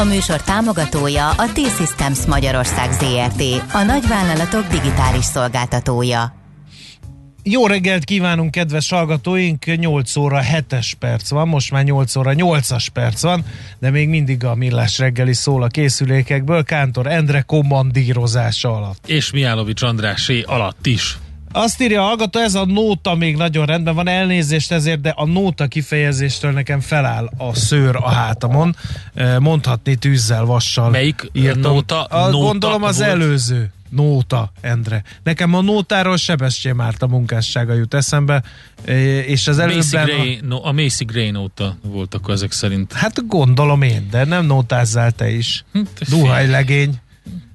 A műsor támogatója a T-Systems Magyarország ZRT, a nagyvállalatok digitális szolgáltatója. Jó reggelt kívánunk, kedves hallgatóink! 8 óra 7-es perc van, most már 8 óra 8-as perc van, de még mindig a millás reggeli szól a készülékekből, Kántor Endre kommandírozása alatt. És Miálovics Andrásé alatt is. Azt írja a hallgató, ez a nóta még nagyon rendben van, elnézést ezért, de a nóta kifejezéstől nekem feláll a szőr a hátamon. Mondhatni tűzzel, vassal. Melyik írtam. nóta? A, nóta gondolom az volt? előző. Nóta, Endre. Nekem a nótáról Sebestyén Márta munkássága jut eszembe, és az előbben... Gray, no, a Macy Gray nóta volt akkor ezek szerint. Hát gondolom én, de nem nótázzál te is. Hm, Duhaj legény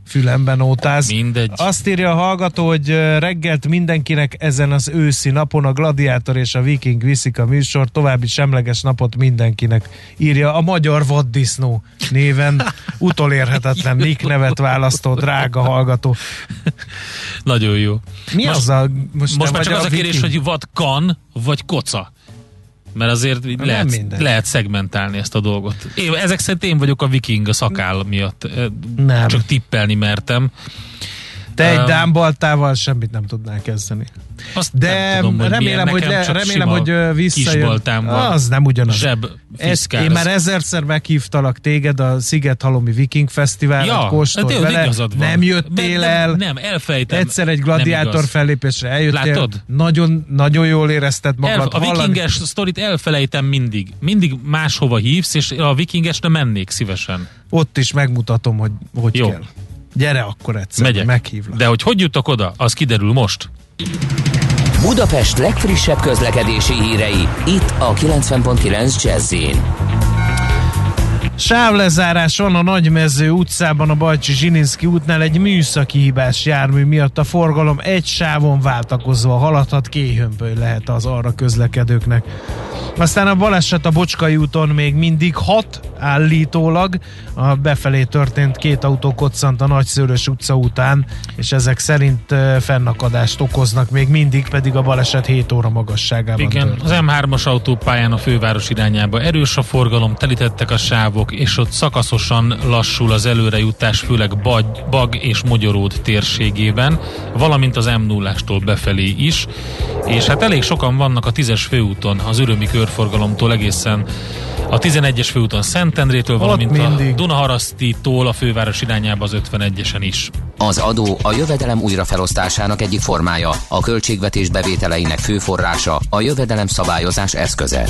fülemben ótáz. Mindegy. Azt írja a hallgató, hogy reggelt mindenkinek ezen az őszi napon a Gladiátor és a Viking viszik a műsor, további semleges napot mindenkinek. Írja a Magyar Vaddisznó néven utolérhetetlen Nick nevet választó drága hallgató. Nagyon jó. Mi most, az a... Most, most már csak az a kérdés, hogy vad kan, vagy koca mert azért lehet, lehet szegmentálni ezt a dolgot. Én, ezek szerint én vagyok a viking a szakáll miatt. Nem. Csak tippelni mertem. Te egy dámbaltával semmit nem tudnál kezdeni. Azt De tudom, hogy remélem, hogy, le, remélem, hogy visszajön. Az nem ugyanaz. Zseb Ez, én már ezerszer meghívtalak téged a Sziget Halomi Viking Fesztiválra, ja, kóstolj hát vele. Nem jöttél nem, el. Nem, elfejtem. Egyszer egy gladiátor fellépésre eljöttél. Látod? Nagyon, nagyon jól érezted magad. El, a vikinges sztorit elfelejtem mindig. Mindig máshova hívsz, és a vikingesre mennék szívesen. Ott is megmutatom, hogy hogy Jó. kell. Gyere akkor egyszer, Megyek. meghívlak. De hogy hogy jutok oda, az kiderül most. Budapest legfrissebb közlekedési hírei, itt a 90.9 jazz Sávlezárás van a Nagymező utcában a Bajcsi Zsininszki útnál egy műszaki hibás jármű miatt a forgalom egy sávon váltakozva haladhat, kéhömpöly lehet az arra közlekedőknek. Aztán a baleset a Bocskai úton még mindig hat állítólag. A befelé történt két autó koccant a Nagyszőrös utca után, és ezek szerint fennakadást okoznak még mindig, pedig a baleset 7 óra magasságában Igen, történt. az M3-as autópályán a főváros irányába erős a forgalom, telítettek a sávok, és ott szakaszosan lassul az előrejutás, főleg Bag, Bag és Mogyoród térségében, valamint az m 0 befelé is, és hát elég sokan vannak a 10-es főúton, az örömi körforgalomtól egészen a 11-es főúton Szentendrétől, valamint mindig. a Dunaharasztitól a főváros irányába az 51-esen is. Az adó a jövedelem újrafelosztásának egyik formája, a költségvetés bevételeinek fő forrása, a jövedelem szabályozás eszköze.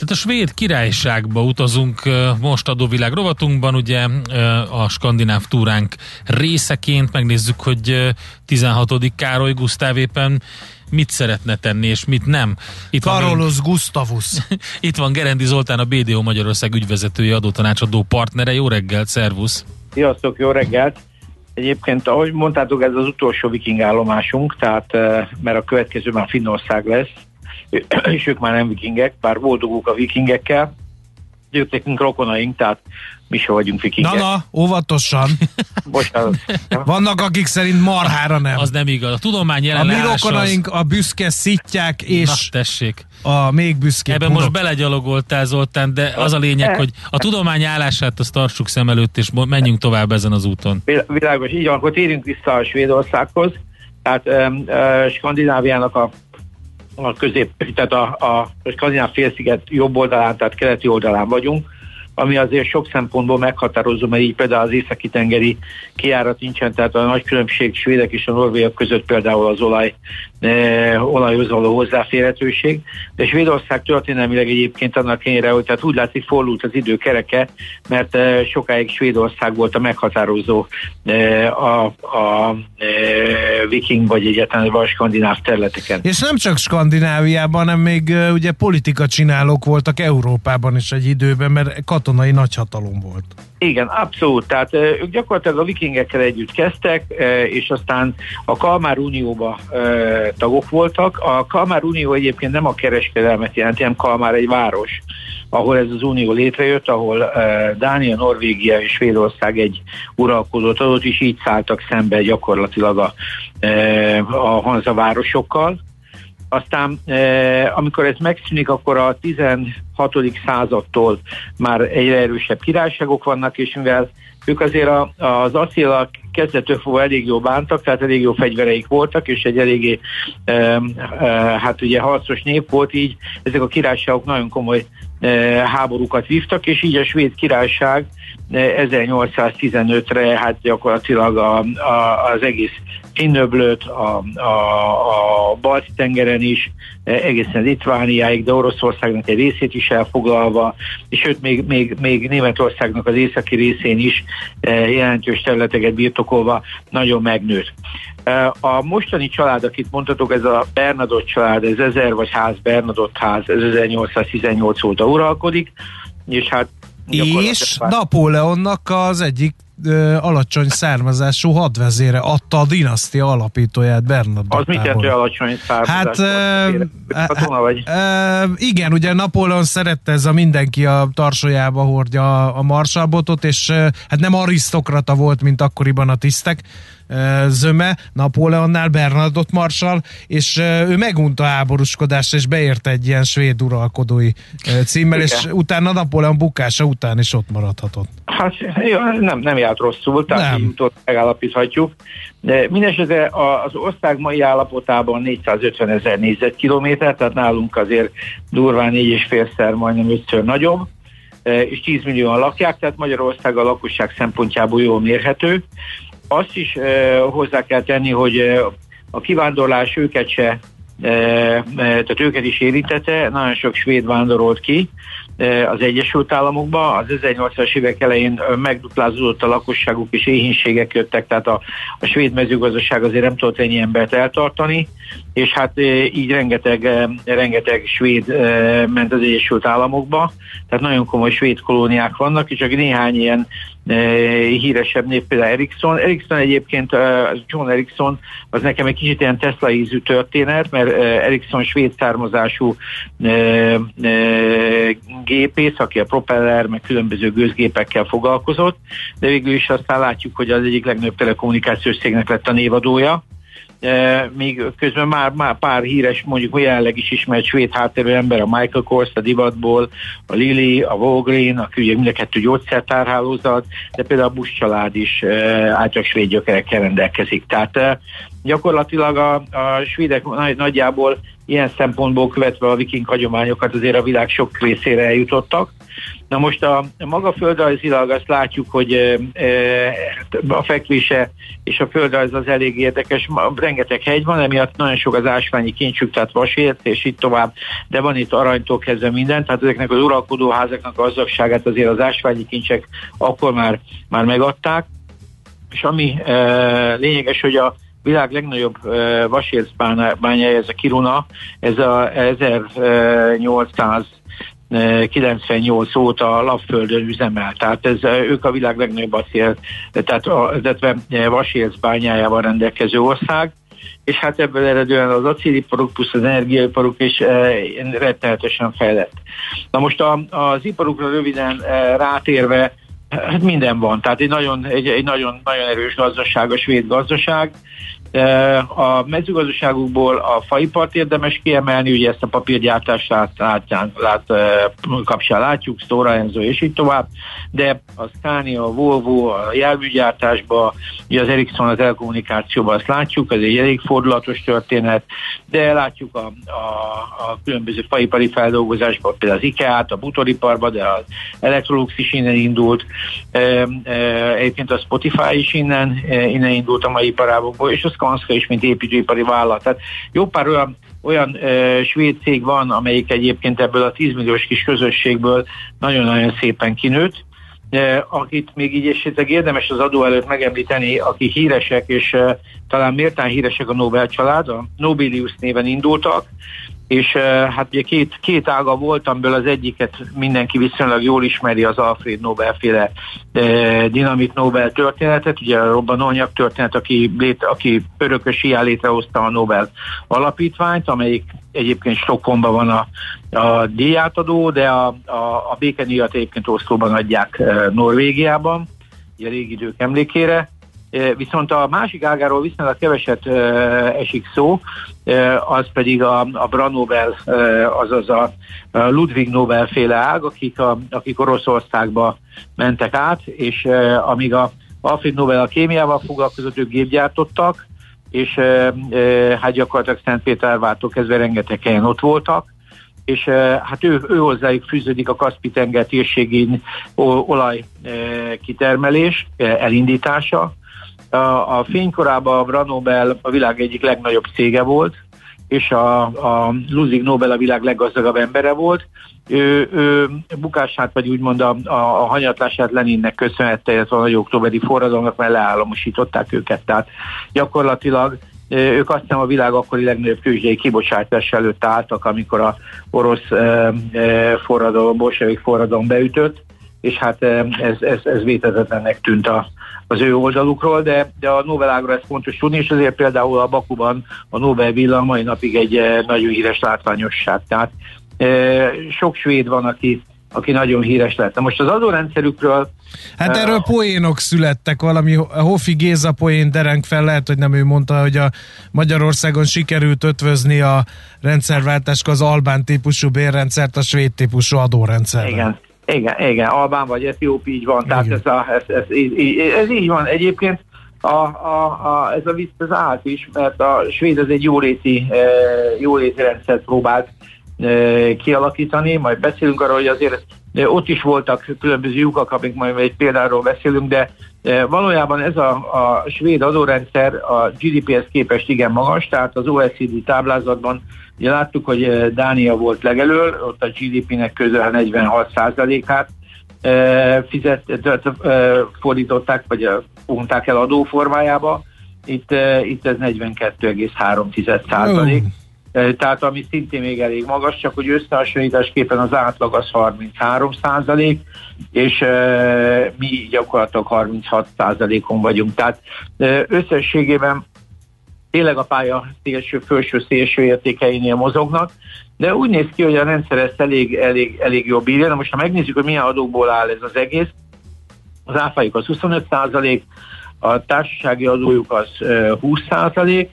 Tehát a svéd királyságba utazunk most adóvilág rovatunkban, ugye a skandináv túránk részeként megnézzük, hogy 16. Károly Gusztáv éppen mit szeretne tenni, és mit nem. Itt Carolus van, Gustavus. Itt van Gerendi Zoltán, a BDO Magyarország ügyvezetője, adótanácsadó partnere. Jó reggelt, szervusz! Sziasztok, jó reggelt! Egyébként, ahogy mondtátok, ez az utolsó viking állomásunk, tehát mert a következő már Finnország lesz, és ők már nem vikingek, bár boldoguk a vikingekkel. Ők nekünk rokonaink, tehát mi se vagyunk vikingek. Na, na, óvatosan. Bocsánat. Vannak, akik szerint marhára nem. Az nem igaz. A tudomány jelen A mi rokonaink az... a büszke szitják, és na, tessék. a még büszkébb Ebben most belegyalogoltál Zoltán, de az a lényeg, hogy a tudomány állását azt tartsuk szem előtt, és menjünk tovább ezen az úton. Világos, így van, akkor térjünk vissza a Svédországhoz. Tehát um, uh, Skandináviának a a közép, tehát a, a Skandináv félsziget jobb oldalán, tehát keleti oldalán vagyunk, ami azért sok szempontból meghatározó, mert így például az északi tengeri kiárat nincsen, tehát a nagy különbség svédek és a norvégok között például az olaj olajhoz való hozzáférhetőség, de Svédország történelmileg egyébként annak kényre, hogy tehát úgy látszik fordult az idő kereke, mert sokáig Svédország volt a meghatározó a, a viking vagy egyáltalán a skandináv területeken. És nem csak Skandináviában, hanem még ugye politika csinálók voltak Európában is egy időben, mert katonai nagyhatalom volt. Igen, abszolút. Tehát ők gyakorlatilag a vikingekkel együtt kezdtek, és aztán a Kalmár Unióba tagok voltak. A Kalmár Unió egyébként nem a kereskedelmet jelenti, hanem Kalmár egy város, ahol ez az unió létrejött, ahol Dánia, Norvégia és Svédország egy uralkodót adott, és így szálltak szembe gyakorlatilag a, a Hanza városokkal aztán e, amikor ez megszűnik, akkor a 16. századtól már egyre erősebb királyságok vannak, és mivel ők azért a, az Attila kezdetől fogva elég jó bántak, tehát elég jó fegyvereik voltak, és egy eléggé e, e, hát ugye harcos nép volt, így ezek a királyságok nagyon komoly háborúkat vívtak, és így a svéd királyság 1815-re hát gyakorlatilag a, a, az egész Finnöblöt, a, a, a balti tengeren is, egészen Litvániáig, de Oroszországnak egy részét is elfoglalva, és sőt még, még, még Németországnak az északi részén is jelentős területeket birtokolva nagyon megnőtt. A mostani család, akit mondhatok, ez a Bernadott család, ez 1000 vagy ház Bernadott ház, ez 1818 óta uralkodik, és hát és Napóleonnak az egyik ö, alacsony származású hadvezére adta a dinasztia alapítóját Bernadottából. Az mit jelenti alacsony származású? Hát, ö, vagy? Ö, igen, ugye Napóleon szerette ez a mindenki a tarsolyába hordja a, a marsalbotot, és ö, hát nem arisztokrata volt, mint akkoriban a tisztek, zöme Napóleonnál, Bernadott Marsal, és ő megunta háborúskodást, és beért egy ilyen svéd uralkodói címmel, Igen. és utána Napóleon bukása után is ott maradhatott. Hát nem, nem járt rosszul, tehát nem. így megállapíthatjuk. De mindesetre az ország mai állapotában 450 ezer négyzetkilométer, tehát nálunk azért durván négy és félszer, majdnem ötször nagyobb és 10 millióan lakják, tehát Magyarország a lakosság szempontjából jól mérhető. Azt is hozzá kell tenni, hogy a kivándorlás őket se tehát őket is érintette, nagyon sok svéd vándorolt ki, az Egyesült Államokba. Az 1800-as évek elején megduplázódott a lakosságuk, és éhínségek jöttek, tehát a, a svéd mezőgazdaság azért nem tudott ennyi embert eltartani, és hát így rengeteg, rengeteg svéd ment az Egyesült Államokba, tehát nagyon komoly svéd kolóniák vannak, és csak néhány ilyen híresebb név, például Ericsson. Ericsson egyébként, John Ericsson, az nekem egy kicsit ilyen Tesla ízű történet, mert Ericsson svéd származású gépész, aki a propeller, meg különböző gőzgépekkel foglalkozott, de végül is aztán látjuk, hogy az egyik legnagyobb telekommunikációs cégnek lett a névadója, még közben már, már pár híres, mondjuk jelenleg is ismert svéd hátterű ember, a Michael Kors, a divatból, a Lili, a Vogrin, aki ugye mind a kettő gyógyszertárhálózat, de például a Bush család is általában svéd gyökerekkel rendelkezik. Tehát gyakorlatilag a, a svédek nagy, nagyjából ilyen szempontból követve a viking hagyományokat azért a világ sok részére eljutottak. Na most a maga földrajzilag azt látjuk, hogy a fekvése és a földrajz az elég érdekes. Rengeteg hegy van, emiatt nagyon sok az ásványi kincsük, tehát vasért, és itt tovább, de van itt aranytól kezdve minden, tehát ezeknek az uralkodóházaknak a gazdagságát azért az ásványi kincsek akkor már, már megadták. És ami e, lényeges, hogy a világ legnagyobb uh, vasércbányája, ez a Kiruna, ez a 1800 98 óta Lapföldön üzemel. Tehát ez, ők a világ legnagyobb acél, tehát illetve vasércbányájával rendelkező ország és hát ebből eredően az acéliparuk plusz az energiaiparuk is e, rettenetesen fejlett. Na most a, az iparukra röviden e, rátérve, hát minden van, tehát egy nagyon, egy, egy nagyon, nagyon erős gazdaság, a svéd gazdaság, a mezőgazdaságukból a faipart érdemes kiemelni, ugye ezt a papírgyártást lát, lát, lát, kapcsán látjuk, Stora Enzo és így tovább, de a Scania, a Volvo, a járműgyártásban, ugye az Ericsson az elkommunikációban azt látjuk, ez egy elég fordulatos történet, de látjuk a, a, a különböző faipari feldolgozásban, például az IKEA-t, a butoriparban, de az Electrolux is innen indult, Egyébként a Spotify is innen, innen indult a mai iparágokból, és a Skanska is, mint építőipari vállalat. Tehát jó pár olyan olyan e, svéd cég van, amelyik egyébként ebből a 10 milliós kis közösségből nagyon-nagyon szépen kinőtt, e, akit még így esetleg érdemes az adó előtt megemlíteni, akik híresek, és e, talán mértán híresek a Nobel család, a Nobelius néven indultak, és hát ugye két, két ága volt, amiből az egyiket mindenki viszonylag jól ismeri, az Alfred Nobel-féle dinamit Nobel történetet, ugye a robbanóanyag történet, aki, lét, aki örökös ilyen létrehozta a Nobel alapítványt, amelyik egyébként Stockholmban van a, a díjátadó, de a, a, a békeníjat egyébként Oszlóban adják Norvégiában, a régi idők emlékére, Viszont a másik ágáról viszonylag keveset esik szó, az pedig a, a Branobel, azaz a Ludwig Nobel féle ág, akik, a, akik Oroszországba mentek át, és amíg a Alfred Nobel a kémiával foglalkozott, ők gépgyártottak, és hát gyakorlatilag Szentpétervártól kezdve rengeteg helyen ott voltak, és hát ő, ő hozzájuk fűződik a Kaspi-tenger térségén olaj kitermelés, elindítása, a, a fénykorában a Branobel a világ egyik legnagyobb cége volt, és a, a Ludwig Nobel a világ leggazdagabb embere volt. Ő, ő bukását, vagy úgymond a, a, a hanyatlását Leninnek köszönhette, illetve a nagy októberi forradalomnak, mert leállamosították őket. Tehát gyakorlatilag ők azt hiszem a világ akkori legnagyobb tőzsdei kibocsátás előtt álltak, amikor a orosz e, e, forradalom, bolsevik forradalom beütött, és hát ez, ez, ez vétetetlennek tűnt a, az ő oldalukról, de, de a Nobel-ágra ez fontos tudni, és azért például a Bakuban a Nobel villa mai napig egy eh, nagyon híres látványosság. Tehát e, sok svéd van, aki aki nagyon híres lett. Na most az adórendszerükről... Hát erről uh, poénok születtek, valami Hofi Géza poén dereng fel, lehet, hogy nem ő mondta, hogy a Magyarországon sikerült ötvözni a rendszerváltást az albán típusú bérrendszert a svéd típusú adórendszerrel. Igen, igen, igen, Albán vagy Etióp így van, igen. tehát ez, a, ez, ez, ez, ez így van. Egyébként a, a, a, ez a vicc az állt is, mert a svéd az egy jóléti, e, jóléti rendszert próbált e, kialakítani, majd beszélünk arról, hogy azért de ott is voltak különböző lyukak, amik majd egy példáról beszélünk, de valójában ez a, a svéd adórendszer a GDP-hez képest igen magas, tehát az OECD táblázatban ugye láttuk, hogy Dánia volt legelől, ott a GDP-nek közel 46%-át fizet, fordították, vagy mondták el adóformájába, itt, itt ez 42,3 százalék. Tehát ami szintén még elég magas, csak hogy összehasonlításképpen az átlag az 33 százalék, és e, mi gyakorlatilag 36 százalékon vagyunk. Tehát e, összességében tényleg a pálya szélső, felső szélső értékeinél mozognak, de úgy néz ki, hogy a rendszer ezt elég, elég, elég jó bírja. Na most ha megnézzük, hogy milyen adókból áll ez az egész, az áfájuk az 25 százalék, a társasági adójuk az 20 százalék,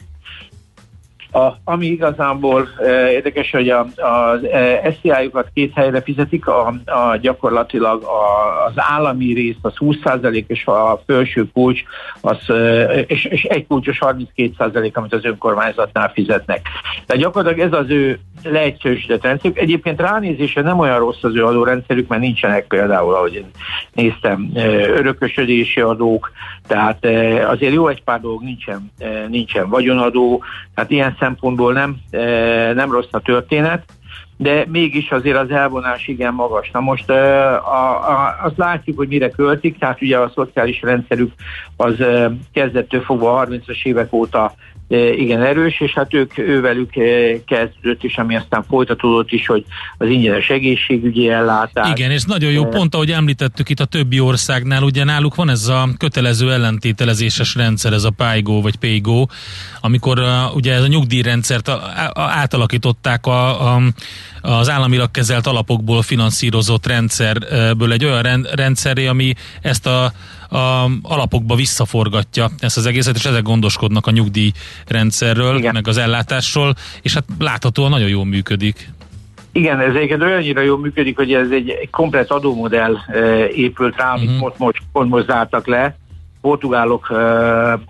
a, ami igazából e, érdekes, hogy a, az e, SZI-jukat két helyre fizetik, a, a gyakorlatilag a, az állami rész az 20% és a felső kulcs az, e, és, és egy kulcsos 32% amit az önkormányzatnál fizetnek. Tehát gyakorlatilag ez az ő leegyszerűsített rendszerük. Egyébként ránézésre nem olyan rossz az ő adórendszerük, mert nincsenek például, ahogy én néztem, e, örökösödési adók, tehát e, azért jó egy pár dolog nincsen, nincsen vagyonadó, tehát ilyen szempontból nem, e, nem rossz a történet, de mégis azért az elvonás igen magas. Na most e, a, a, azt látjuk, hogy mire költik, tehát ugye a szociális rendszerük az e, kezdettől fogva a 30-as évek óta igen erős, és hát ők ővelük kezdődött is, ami aztán folytatódott is, hogy az ingyenes egészségügyi ellátás. Igen, és nagyon jó pont, ahogy említettük itt a többi országnál, ugye náluk van ez a kötelező ellentételezéses rendszer, ez a PayGo vagy PayGo, amikor uh, ugye ez a nyugdíjrendszert átalakították a, a, az államilag kezelt alapokból finanszírozott rendszerből egy olyan rendszeré, ami ezt a a alapokba visszaforgatja ezt az egészet, és ezek gondoskodnak a nyugdíjrendszerről, Igen. meg az ellátásról, és hát láthatóan nagyon jól működik. Igen, ez egyébként olyannyira jól működik, hogy ez egy, egy komplet adómodell e, épült rá, amit uh-huh. most, most, most, most zártak le. Portugálok e,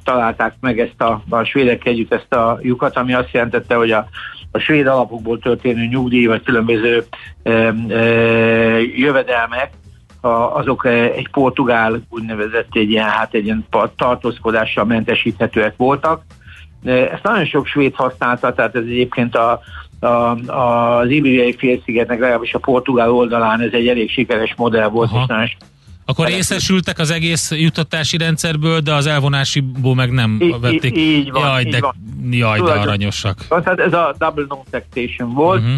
találták meg ezt a, a svédek együtt ezt a lyukat, ami azt jelentette, hogy a, a svéd alapokból történő nyugdíj, vagy különböző e, e, jövedelmek azok egy portugál úgynevezett egy ilyen, hát egy ilyen tartózkodással mentesíthetőek voltak. Ezt nagyon sok svéd használta, tehát ez egyébként a, a, az Ibériai félszigetnek legalábbis a portugál oldalán ez egy elég sikeres modell volt, Aha. és nagyon akkor részesültek az egész juttatási rendszerből, de az elvonásiból meg nem I, vették. Így, így van. Jaj, így de, van. jaj, de aranyosak. Tehát ez a double non-taxation volt. Uh-huh.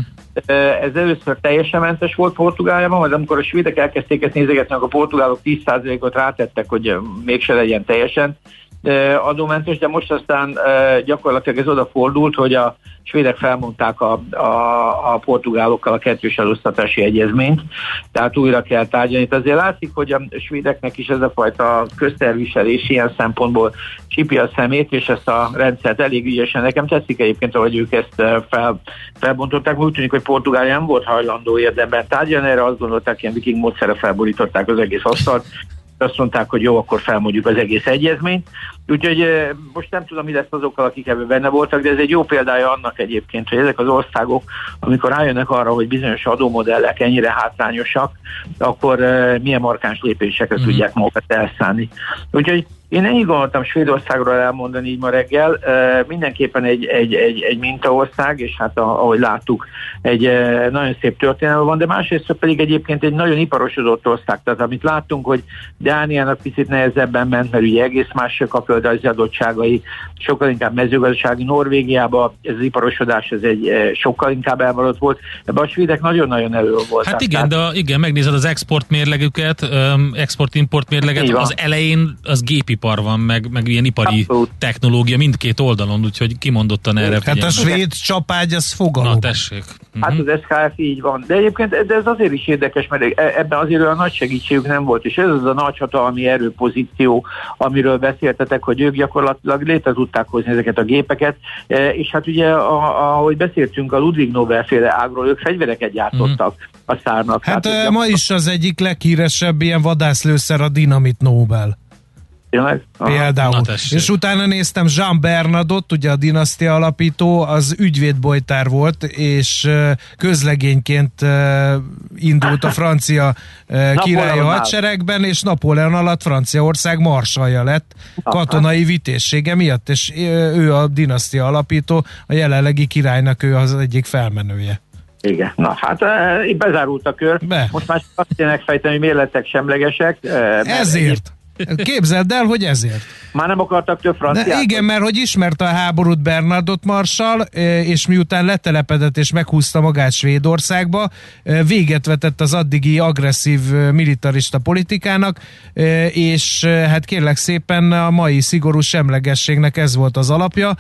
Ez először teljesen mentes volt Portugáliában, majd amikor a svédek elkezdték ezt nézegetni, akkor a portugálok 10%-ot rátettek, hogy mégse legyen teljesen adómentes, de most aztán gyakorlatilag ez odafordult, hogy a svédek felmondták a, a, a portugálokkal a kettős elosztatási egyezményt, tehát újra kell tárgyalni. Itt azért látszik, hogy a svédeknek is ez a fajta közterviselés ilyen szempontból csipi a szemét, és ezt a rendszert elég ügyesen nekem tetszik egyébként, ahogy ők ezt fel, felbontották. Úgy tűnik, hogy Portugália nem volt hajlandó érdemben tárgyalni, erre azt gondolták, ilyen viking módszerre felborították az egész asztalt, azt mondták, hogy jó, akkor felmondjuk az egész egyezményt. Úgyhogy most nem tudom, mi lesz azokkal, akik ebben benne voltak, de ez egy jó példája annak egyébként, hogy ezek az országok, amikor rájönnek arra, hogy bizonyos adómodellek ennyire hátrányosak, akkor milyen markáns lépésekre mm-hmm. tudják magukat elszállni. Úgyhogy én ennyit gondoltam Svédországról elmondani így ma reggel. E, mindenképpen egy, egy, egy, egy mintaország, és hát ahogy láttuk, egy e, nagyon szép történelme van, de másrészt pedig egyébként egy nagyon iparosodott ország. Tehát amit láttunk, hogy Dániának picit nehezebben ment, mert ugye egész mások a földrajzi adottságai, sokkal inkább mezőgazdasági Norvégiában ez az iparosodás ez egy e, sokkal inkább elmaradt volt. Ebben a svédek nagyon-nagyon elő voltak. Hát igen, Tehát, de igen, megnézed az export mérlegüket, export-import mérleget, az elején az gépi ipar van, meg, meg ilyen ipari Abszolút. technológia mindkét oldalon, úgyhogy kimondottan erre Hát a svéd csapágy, az fogalom. Na tessék. Hát uh-huh. az SKF így van. De egyébként de ez azért is érdekes, mert e- ebben azért olyan nagy segítségük nem volt, és ez az a nagyhatalmi erőpozíció, amiről beszéltetek, hogy ők gyakorlatilag létre tudták hozni ezeket a gépeket, e, és hát ugye, ahogy beszéltünk a Ludwig Nobel féle ágról, ők fegyvereket gyártottak uh-huh. a szárnak. Hát, hát ma is az egyik leghíresebb ilyen vadászlőszer a Dinamit Nobel. Tényleg? Például. És utána néztem Jean Bernadot, ugye a dinasztia alapító, az ügyvédbojtár volt, és közlegényként indult a francia királyi hadseregben, és Napóleon alatt Franciaország marsalja lett katonai vitézsége miatt, és ő a dinasztia alapító, a jelenlegi királynak ő az egyik felmenője. Igen, na hát e, bezárult a kör. Be. Most már azt tényleg fejteni, hogy miért lettek semlegesek. E, Ezért. Képzeld el, hogy ezért. Már nem akartak több franciát. igen, mert hogy ismerte a háborút Bernardot Marsal, és miután letelepedett és meghúzta magát Svédországba, véget vetett az addigi agresszív militarista politikának, és hát kérlek szépen a mai szigorú semlegességnek ez volt az alapja,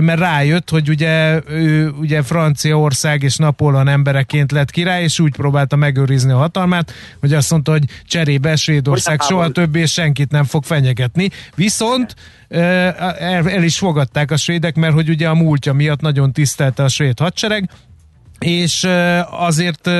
mert rájött, hogy ugye ő ugye Franciaország és Napóleon embereként lett király, és úgy próbálta megőrizni a hatalmát, hogy azt mondta, hogy cserébe Svédország soha többé senkit nem fog fenyegetni. Viszont el, el is fogadták a svédek, mert hogy ugye a múltja miatt nagyon tisztelte a svéd hadsereg, és azért,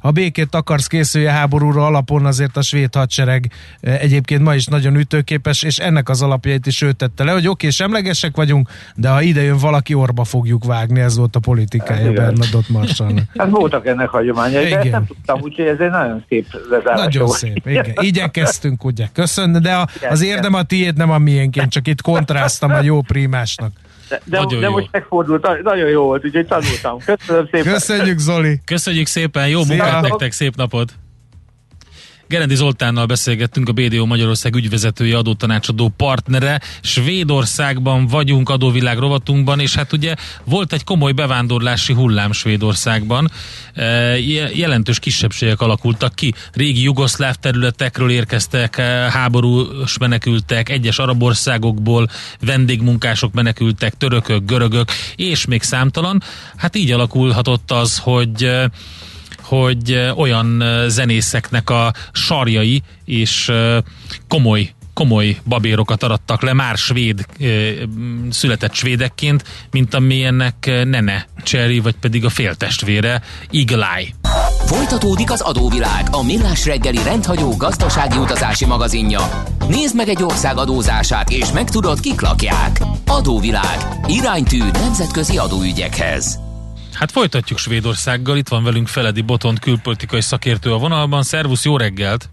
ha békét akarsz készülje háborúra alapon, azért a svéd hadsereg egyébként ma is nagyon ütőképes, és ennek az alapjait is ő tette le, hogy oké, semlegesek vagyunk, de ha ide jön valaki, orba fogjuk vágni, ez volt a politikája hát, Bernadotte Marshallnak. Hát voltak ennek hagyományai, de ezt nem tudtam, úgyhogy ez egy nagyon szép lezárás. Nagyon volt. szép, igen. Igyekeztünk, ugye. Köszönöm, de a, az érdem a tiéd, nem a miénként, csak itt kontráztam a jó primásnak. De, de, de most megfordult, nagyon jó volt, úgyhogy tanultam. Köszönöm szépen. Köszönjük Zoli. Köszönjük szépen, jó munkát nektek, szép napot. Gerendi Zoltánnal beszélgettünk, a BDO Magyarország ügyvezetője, adótanácsadó partnere. Svédországban vagyunk adóvilág rovatunkban, és hát ugye volt egy komoly bevándorlási hullám Svédországban. E, jelentős kisebbségek alakultak ki. Régi jugoszláv területekről érkeztek e, háborús menekültek, egyes arab országokból vendégmunkások menekültek, törökök, görögök, és még számtalan. Hát így alakulhatott az, hogy e, hogy olyan zenészeknek a sarjai és komoly komoly babérokat arattak le, már svéd, született svédekként, mint amilyennek Nene Cherry, vagy pedig a féltestvére Eagle Eye. Folytatódik az adóvilág, a millás reggeli rendhagyó gazdasági utazási magazinja. Nézd meg egy ország adózását, és megtudod, kik lakják. Adóvilág. Iránytű nemzetközi adóügyekhez. Hát folytatjuk Svédországgal, itt van velünk Feledi Botont külpolitikai szakértő a vonalban. Szervusz, jó reggelt!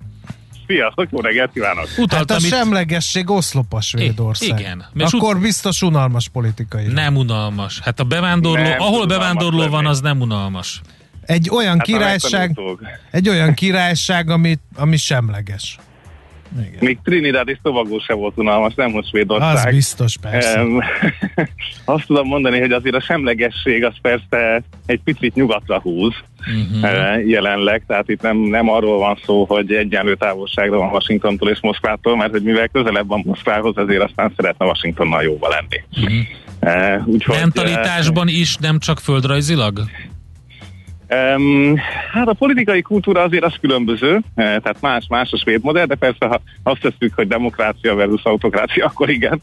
Sziasztok, jó reggelt kívánok! Utaltam hát a itt... semlegesség oszlop a Svédország. Igen. Akkor ut- biztos unalmas politikai. Nem unalmas. Hát a bevándorló, nem, ahol bevándorló van, az nem unalmas. Egy olyan hát királyság, egy olyan királyság, ami, ami semleges. Igen. Még Trinidad és Tobago se volt unalmas, nem hogy Svédország. Az biztos, persze. Azt tudom mondani, hogy azért a semlegesség az persze egy picit nyugatra húz uh-huh. jelenleg, tehát itt nem, nem arról van szó, hogy egyenlő távolságra van Washingtontól és Moszkvától, mert hogy mivel közelebb van Moszkvához, ezért aztán szeretne Washingtonnal jóba lenni. Uh-huh. Uh, úgyhogy, Mentalitásban uh, is, nem csak földrajzilag? Um, hát a politikai kultúra azért az különböző, eh, tehát más-más a svéd modell, de persze ha azt tesszük, hogy demokrácia versus autokrácia, akkor igen.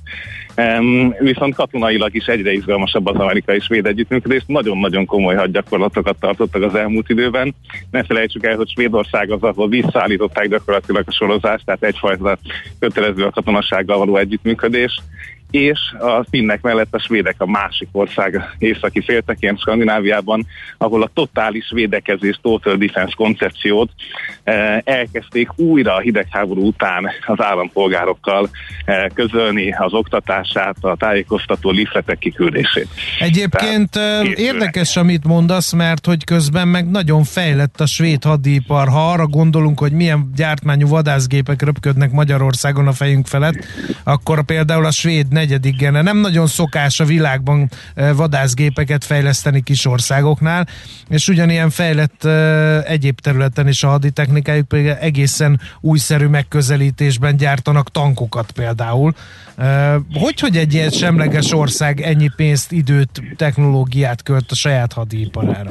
Um, viszont katonailag is egyre izgalmasabb az amerikai svéd együttműködés. Nagyon-nagyon komoly hadgyakorlatokat tartottak az elmúlt időben. Ne felejtsük el, hogy Svédország az, ahol visszaállították gyakorlatilag a sorozást, tehát egyfajta kötelező a katonasággal való együttműködés és a finnek mellett a svédek a másik ország északi féltekén, Skandináviában, ahol a totális védekezés, total defense koncepciót eh, elkezdték újra a hidegháború után az állampolgárokkal eh, közölni az oktatását, a tájékoztató lifletek kiküldését. Egyébként Tehát, eh, érdekes, amit mondasz, mert hogy közben meg nagyon fejlett a svéd hadipar. Ha arra gondolunk, hogy milyen gyártmányú vadászgépek röpködnek Magyarországon a fejünk felett, akkor például a svéd negyedik gene. Nem nagyon szokás a világban vadászgépeket fejleszteni kis országoknál, és ugyanilyen fejlett egyéb területen is a haditechnikájuk pedig egészen újszerű megközelítésben gyártanak tankokat például. Hogy, hogy egy ilyen semleges ország ennyi pénzt, időt, technológiát költ a saját hadiparára?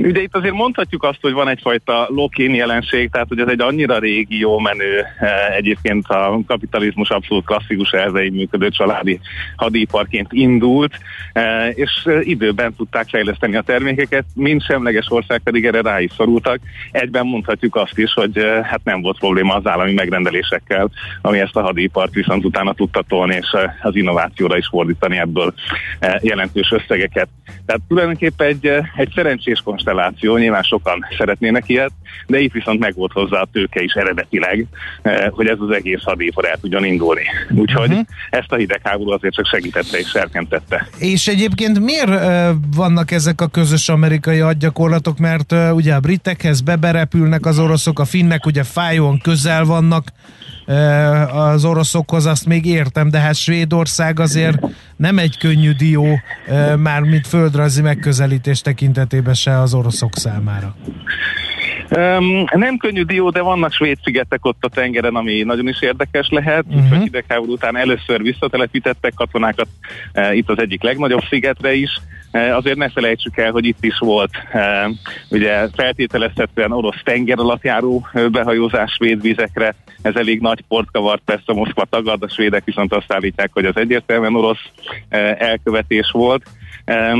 Ugye itt azért mondhatjuk azt, hogy van egyfajta lokin jelenség, tehát hogy ez egy annyira régi, jó menő, eh, egyébként a kapitalizmus abszolút klasszikus elvei működő családi hadiparként indult, eh, és időben tudták fejleszteni a termékeket, mind semleges ország pedig erre rá is szorultak. Egyben mondhatjuk azt is, hogy eh, hát nem volt probléma az állami megrendelésekkel, ami ezt a hadipart viszont utána tudta tolni, és az innovációra is fordítani ebből jelentős összegeket. Tehát tulajdonképpen egy, egy szerencsés konstelláció, nyilván sokan szeretnének ilyet, de itt viszont meg volt hozzá a tőke is eredetileg, eh, hogy ez az egész hadipar el tudjon indulni. Úgyhogy uh-huh. ezt a hidegháború azért csak segítette és serkentette. És egyébként miért uh, vannak ezek a közös amerikai hadgyakorlatok, mert uh, ugye a britekhez beberepülnek az oroszok, a finnek ugye fájóan közel vannak, az oroszokhoz, azt még értem, de hát Svédország azért nem egy könnyű dió, már mint földrajzi megközelítés tekintetében se az oroszok számára. Um, nem könnyű dió, de vannak svéd szigetek ott a tengeren, ami nagyon is érdekes lehet. Uh-huh. Úgyhogy hidegháború után először visszatelepítettek katonákat uh, itt az egyik legnagyobb szigetre is. Uh, azért ne felejtsük el, hogy itt is volt uh, ugye feltételezhetően orosz tenger alattjáró behajózás svéd vizekre. Ez elég nagy port kavart, persze Moszkva tagad, a svédek viszont azt állítják, hogy az egyértelműen orosz elkövetés volt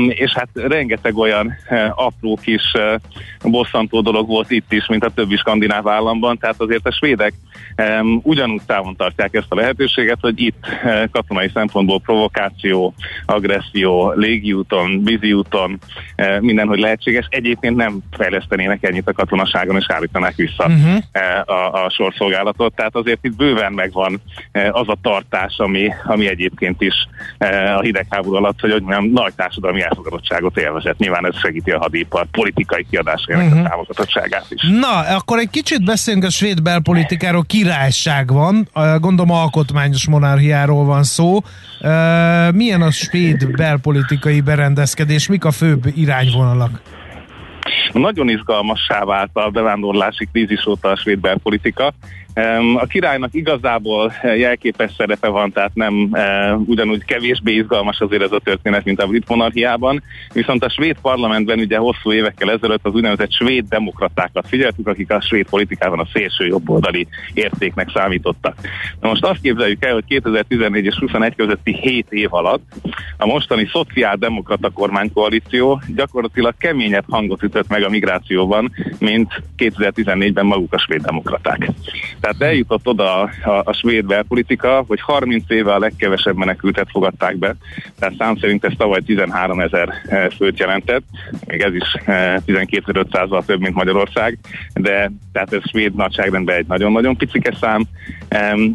és hát rengeteg olyan apró kis bosszantó dolog volt itt is, mint a többi skandináv államban, tehát azért a svédek ugyanúgy távon tartják ezt a lehetőséget, hogy itt katonai szempontból provokáció, agresszió, légiúton, víziúton, mindenhogy lehetséges. Egyébként nem fejlesztenének ennyit a katonaságon, és állítanák vissza uh-huh. a, a sorszolgálatot, tehát azért itt bőven megvan az a tartás, ami, ami egyébként is a hidegháború alatt, hogy, hogy nem nagy társadalmi elfogadottságot élvezett. Nyilván ez segíti a hadipar politikai kiadásainak uh-huh. a támogatottságát is. Na, akkor egy kicsit beszélünk a svéd belpolitikáról. Királyság van, gondolom alkotmányos monarchiáról van szó. Milyen a svéd belpolitikai berendezkedés? Mik a főbb irányvonalak? Nagyon izgalmassá vált a bevándorlási krízis óta a svéd belpolitika. A királynak igazából eh, jelképes szerepe van, tehát nem e, ugyanúgy kevésbé izgalmas azért ez a történet, mint a brit monarchiában, viszont a svéd parlamentben ugye hosszú évekkel ezelőtt az úgynevezett svéd demokratákat figyeltük, akik a svéd politikában a szélső jobboldali értéknek számítottak. Na most azt képzeljük el, hogy 2014 és 21 közötti 7 év alatt a mostani szociáldemokrata kormánykoalíció gyakorlatilag keményebb hangot ütött meg a migrációban, mint 2014-ben maguk a svéd demokraták. Tehát eljutott oda a, a, a svéd belpolitika, hogy 30 éve a legkevesebb menekültet fogadták be, tehát szám szerint ez tavaly 13 ezer főt jelentett, még ez is 12.500-al több, mint Magyarország, de tehát ez svéd nagyságrendben egy nagyon-nagyon picike szám,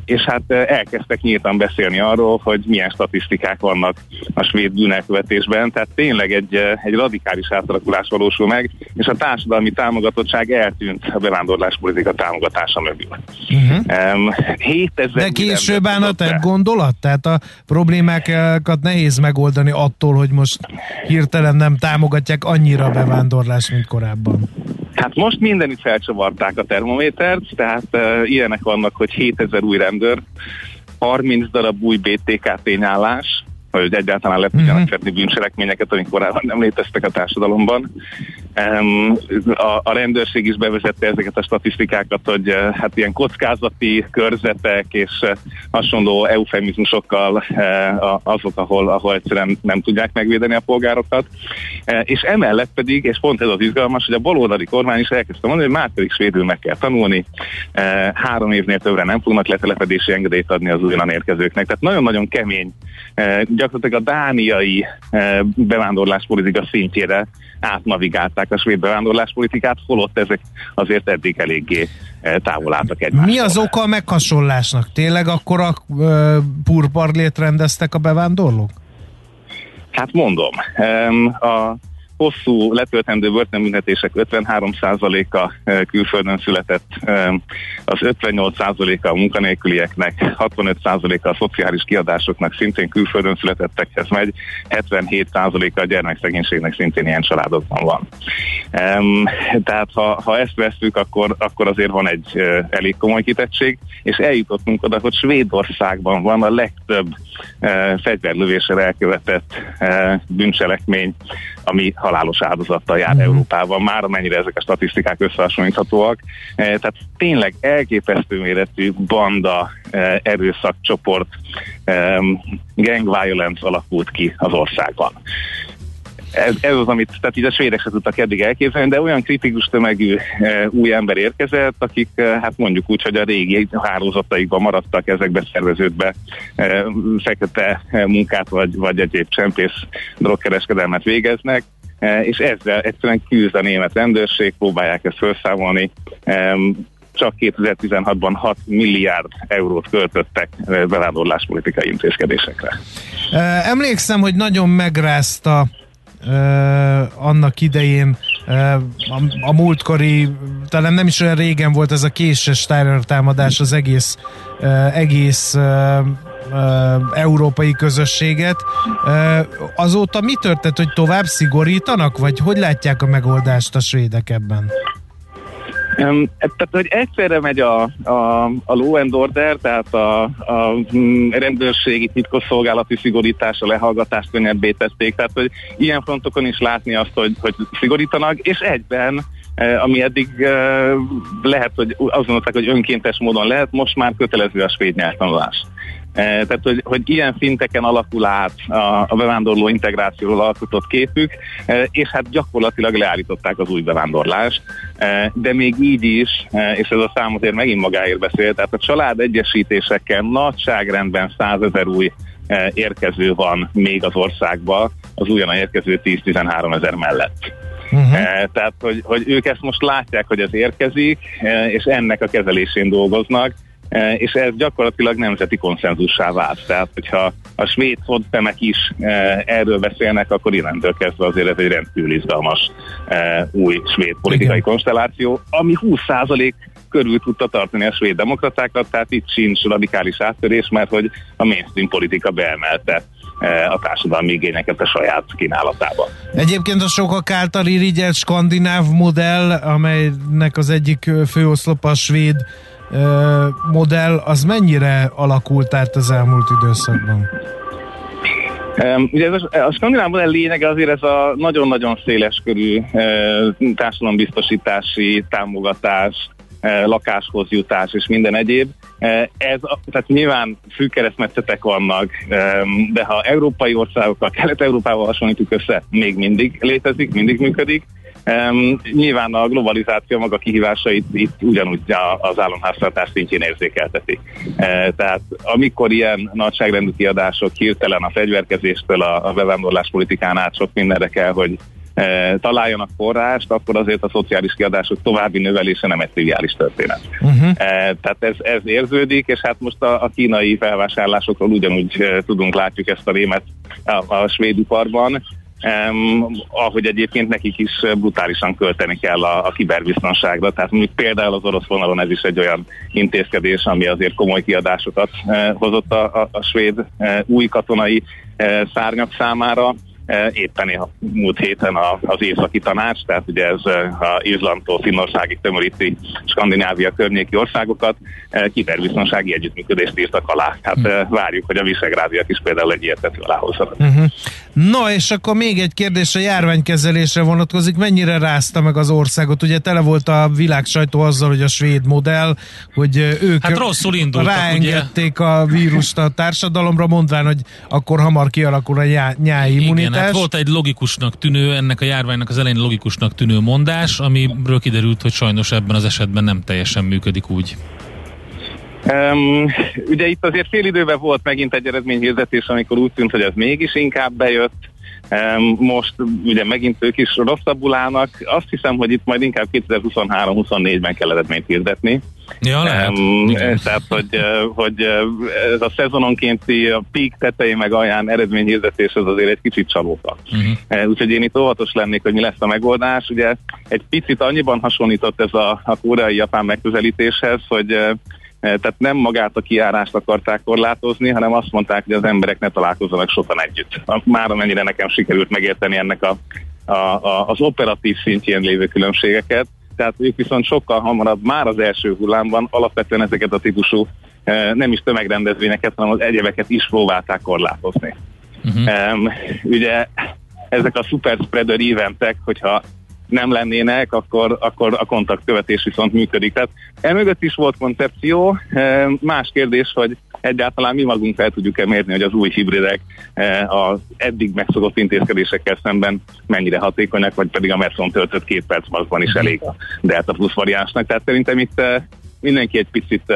és hát elkezdtek nyíltan beszélni arról, hogy milyen statisztikák vannak a svéd bűnelkövetésben, tehát tényleg egy, egy radikális átalakulás valósul meg, és a társadalmi támogatottság eltűnt a bevándorláspolitika támogatása mögül. Uh-huh. Um, 7000 De később te gondolat? Tehát a problémákat nehéz megoldani attól, hogy most hirtelen nem támogatják annyira a bevándorlás, mint korábban. Hát most mindenütt felcsavarták a termométert, tehát uh, ilyenek vannak, hogy 7000 új rendőr, 30 darab új BTK tényállás, hogy egyáltalán le tudjanak uh-huh. fedni bűncselekményeket, amik korábban nem léteztek a társadalomban. A, a rendőrség is bevezette ezeket a statisztikákat, hogy eh, hát ilyen kockázati körzetek és eh, hasonló eufemizmusokkal eh, azok, ahol, ahol egyszerűen nem tudják megvédeni a polgárokat. És emellett pedig, és pont ez az izgalmas, hogy a baloldali kormány is elkezdte mondani, hogy már pedig svédül meg kell tanulni, három évnél többre nem fognak letelepedési engedélyt adni az újonnan érkezőknek. Tehát nagyon-nagyon kemény, gyakorlatilag a dániai bevándorláspolitika szintjére átnavigálták a svéd bevándorláspolitikát, holott ezek azért eddig eléggé eh, távol álltak egymástól. Mi az oka a meghasonlásnak? Tényleg akkor a uh, purparlét rendeztek a bevándorlók? Hát mondom, a hosszú letöltendő börtönbüntetések 53%-a eh, külföldön született, az 58%-a a munkanélkülieknek, 65%-a a szociális kiadásoknak szintén külföldön születettekhez megy, 77%-a a gyermekszegénységnek szintén ilyen családokban van. Tehát ha, ha ezt vesztük, akkor, akkor azért van egy elég komoly kitettség, és eljutottunk oda, hogy Svédországban van a legtöbb fegyverlövésre elkövetett bűncselekmény, ami halálos áldozattal jár mm. Európában, már amennyire ezek a statisztikák összehasonlíthatóak. E, tehát tényleg elképesztő méretű banda, e, erőszakcsoport, e, gang violence alakult ki az országban ez, ez az, amit tehát így a svédek se tudtak eddig elképzelni, de olyan kritikus tömegű e, új ember érkezett, akik e, hát mondjuk úgy, hogy a régi hálózataikban maradtak, ezekbe szerveződbe e, fekete munkát vagy, vagy egyéb csempész drogkereskedelmet végeznek, e, és ezzel egyszerűen küzd a német rendőrség, próbálják ezt felszámolni. E, csak 2016-ban 6 milliárd eurót költöttek e, bevándorláspolitikai intézkedésekre. Emlékszem, hogy nagyon megrázta annak idején a, a múltkori, talán nem is olyan régen volt ez a késes támadás az egész, egész európai közösséget. Azóta mi történt, hogy tovább szigorítanak, vagy hogy látják a megoldást a svédek ebben? Tehát, hogy egyszerre megy a, a, a law and order, tehát a, a mm, rendőrségi titkosszolgálati szigorítás, a lehallgatást könnyebbé tették, tehát hogy ilyen frontokon is látni azt, hogy, hogy szigorítanak, és egyben e, ami eddig e, lehet, hogy azt mondták, hogy önkéntes módon lehet, most már kötelező a svéd nyelvtanulás. E, tehát, hogy, hogy ilyen szinteken alakul át a, a bevándorló integrációról alkotott képük, e, és hát gyakorlatilag leállították az új bevándorlást, e, de még így is, és ez a szám azért megint magáért beszél, tehát a család egyesítésekkel nagyságrendben százezer új érkező van még az országba, az újonnan érkező 10-13 ezer mellett. Uh-huh. Tehát, hogy, hogy ők ezt most látják, hogy ez érkezik, és ennek a kezelésén dolgoznak, és ez gyakorlatilag nemzeti konszenzussá vált. Tehát, hogyha a svéd fodtemek is e, erről beszélnek, akkor innentől kezdve azért ez egy rendkívül izgalmas e, új svéd politikai Igen. konstelláció, ami 20% körül tudta tartani a svéd demokratákat, tehát itt sincs radikális áttörés, mert hogy a mainstream politika beemelte a társadalmi igényeket a saját kínálatába. Egyébként a sokak által irigyelt skandináv modell, amelynek az egyik főoszlopa a svéd modell, az mennyire alakult át az elmúlt időszakban? Ugye ez a, a skandináv modell lényege azért ez a nagyon-nagyon széles körű társadalombiztosítási támogatás, lakáshoz jutás és minden egyéb. Ez, tehát nyilván fű keresztmetszetek vannak, de ha európai országokkal, Kelet-Európával hasonlítjuk össze, még mindig létezik, mindig működik Um, nyilván a globalizáció maga kihívásait itt ugyanúgy az államháztartás szintjén érzékelteti. Uh, tehát amikor ilyen nagyságrendű kiadások hirtelen a fegyverkezéstől a, a bevándorlás politikán át sok mindenre kell, hogy E, találjanak forrást, akkor azért a szociális kiadások további növelése nem egy triviális történet. Uh-huh. Tehát ez, ez érződik, és hát most a, a kínai felvásárlásokról ugyanúgy tudunk, látjuk ezt a rémet a, a svéd iparban, Um, ahogy egyébként nekik is brutálisan költeni kell a, a kiberbiztonságra. Tehát mondjuk például az orosz vonalon ez is egy olyan intézkedés, ami azért komoly kiadásokat uh, hozott a, a, a svéd uh, új katonai uh, szárnyak számára. E, éppen a múlt héten az északi tanács, tehát ugye ez e, a Izlandtól Finnországig tömöríti Skandinávia környéki országokat, e, kiberbiztonsági együttműködést írtak alá. Hát hm. várjuk, hogy a visegrádiak is például egy ilyet aláhozzanak. Uh-huh. No, és akkor még egy kérdés a járványkezelésre vonatkozik. Mennyire rázta meg az országot? Ugye tele volt a világ sajtó azzal, hogy a svéd modell, hogy ők hát rosszul indultak, ráengedték ugye? a vírust a társadalomra, mondván, hogy akkor hamar kialakul a nyáj immunitás. Igen, hát volt egy logikusnak tűnő, ennek a járványnak az elején logikusnak tűnő mondás, amiről kiderült, hogy sajnos ebben az esetben nem teljesen működik úgy. Um, ugye itt azért fél időben volt megint egy eredményhirdetés, amikor úgy tűnt, hogy ez mégis inkább bejött. Most ugye megint ők is rosszabbul állnak. Azt hiszem, hogy itt majd inkább 2023-24-ben kell eredményt hirdetni. Ja, lehet. Um, tehát, hogy, hogy ez a szezononkénti a peak tetején meg alján eredményhirdetés az azért egy kicsit csalóka. Uh-huh. Úgyhogy én itt óvatos lennék, hogy mi lesz a megoldás. Ugye egy picit annyiban hasonlított ez a, a koreai-japán megközelítéshez, hogy Eh, tehát nem magát a kiárást akarták korlátozni, hanem azt mondták, hogy az emberek ne találkozzanak sokan együtt. Már amennyire nekem sikerült megérteni ennek a, a, a, az operatív szintjén lévő különbségeket, tehát ők viszont sokkal hamarabb már az első hullámban alapvetően ezeket a típusú eh, nem is tömegrendezvényeket, hanem az egyebeket is próbálták korlátozni. Uh-huh. Um, ugye ezek a super spreader eventek, hogyha nem lennének, akkor, akkor a kontaktkövetés viszont működik. Tehát emögött is volt koncepció. Más kérdés, hogy egyáltalán mi magunk fel tudjuk-e mérni, hogy az új hibridek az eddig megszokott intézkedésekkel szemben mennyire hatékonyak, vagy pedig a Merson töltött két perc maszkban is elég a Delta plusz variánsnak. Tehát szerintem itt mindenki egy picit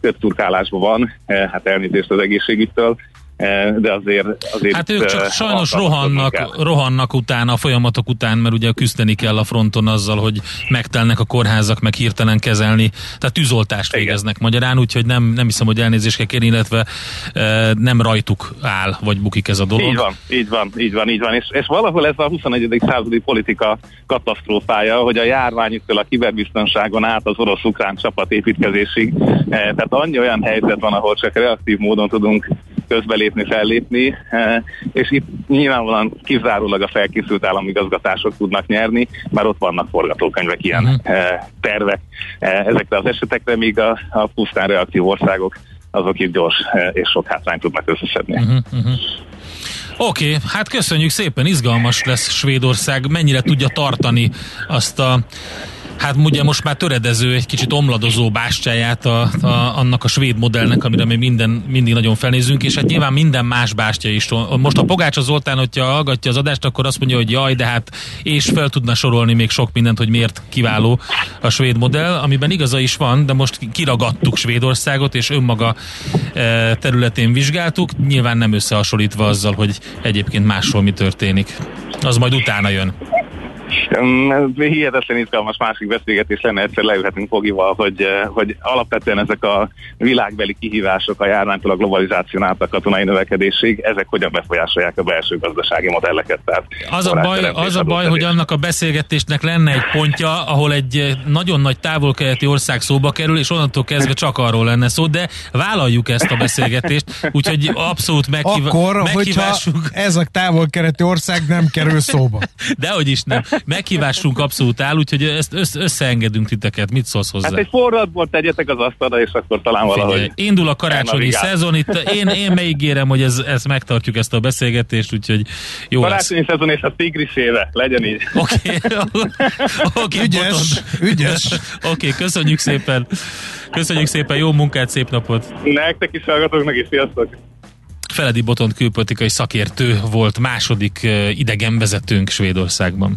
kötturkálásban van, hát elnézést az egészségügytől, de azért... azért hát ők csak eh, sajnos rohannak, rohannak utána, a folyamatok után, mert ugye küzdeni kell a fronton azzal, hogy megtelnek a kórházak, meg hirtelen kezelni, tehát tűzoltást Igen. végeznek magyarán, úgyhogy nem, nem hiszem, hogy elnézést kell kérni, illetve e, nem rajtuk áll, vagy bukik ez a dolog. Így van, így van, így van, így van, és, és valahol ez a 21. századi politika katasztrófája, hogy a járványüktől a kiberbiztonságon át az orosz-ukrán csapatépítkezésig, tehát annyi olyan helyzet van, ahol csak reaktív módon tudunk közbelépni, fellépni, eh, és itt nyilvánvalóan kizárólag a felkészült államigazgatások tudnak nyerni, már ott vannak forgatókönyvek, ilyen uh-huh. tervek eh, ezekre az esetekre, míg a, a pusztán reaktív országok azok itt gyors és sok hátrányt tudnak összeszedni. Uh-huh, uh-huh. Oké, okay, hát köszönjük szépen, izgalmas lesz Svédország, mennyire tudja tartani azt a hát ugye most már töredező, egy kicsit omladozó bástyáját a, a, annak a svéd modellnek, amire mi minden, mindig nagyon felnézünk, és hát nyilván minden más bástya is. Most a Pogácsa Zoltán, hogyha hallgatja az adást, akkor azt mondja, hogy jaj, de hát és fel tudna sorolni még sok mindent, hogy miért kiváló a svéd modell, amiben igaza is van, de most kiragadtuk Svédországot, és önmaga e, területén vizsgáltuk, nyilván nem összehasonlítva azzal, hogy egyébként máshol mi történik. Az majd utána jön. Hihetetlen izgalmas másik beszélgetés lenne, egyszer leülhetünk Fogival, hogy, eh, hogy alapvetően ezek a világbeli kihívások a járványtól a globalizáción át a katonai növekedésig, ezek hogyan befolyásolják a belső gazdasági modelleket. Tehát az a baj, az a baj hogy annak a beszélgetésnek lenne egy pontja, ahol egy eh, nagyon nagy távol-keleti ország szóba kerül, és onnantól kezdve csak arról lenne szó, de vállaljuk ezt a beszélgetést, úgyhogy abszolút meghív- Akkor, meghívásunk. hogyha ez a távol-keleti ország nem kerül szóba. Dehogy is nem meghívásunk abszolút áll, úgyhogy ezt össze- összeengedünk titeket. Mit szólsz hozzá? Hát egy forradbort tegyetek az asztalra, és akkor talán valahogy... Figyelj, indul a karácsonyi szezon, itt én, én megígérem, hogy ez, ezt megtartjuk ezt a beszélgetést, úgyhogy jó Karácsonyi lesz. szezon és a tigris éve, legyen így. Oké, okay. okay, ügyes, ügyes. Oké, okay, köszönjük szépen. Köszönjük szépen, jó munkát, szép napot. Nektek is hallgatóknak is, sziasztok. Feledi Botont külpolitikai szakértő volt második idegenvezetőnk Svédországban.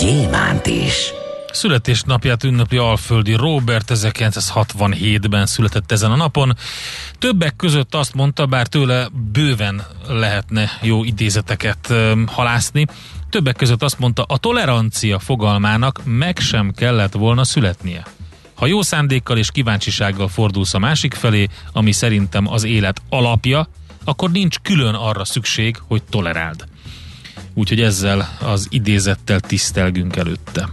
gyémánt is. Születésnapját ünnepli Alföldi Robert 1967-ben született ezen a napon. Többek között azt mondta, bár tőle bőven lehetne jó idézeteket halászni, többek között azt mondta, a tolerancia fogalmának meg sem kellett volna születnie. Ha jó szándékkal és kíváncsisággal fordulsz a másik felé, ami szerintem az élet alapja, akkor nincs külön arra szükség, hogy toleráld. Úgyhogy ezzel az idézettel tisztelgünk előtte.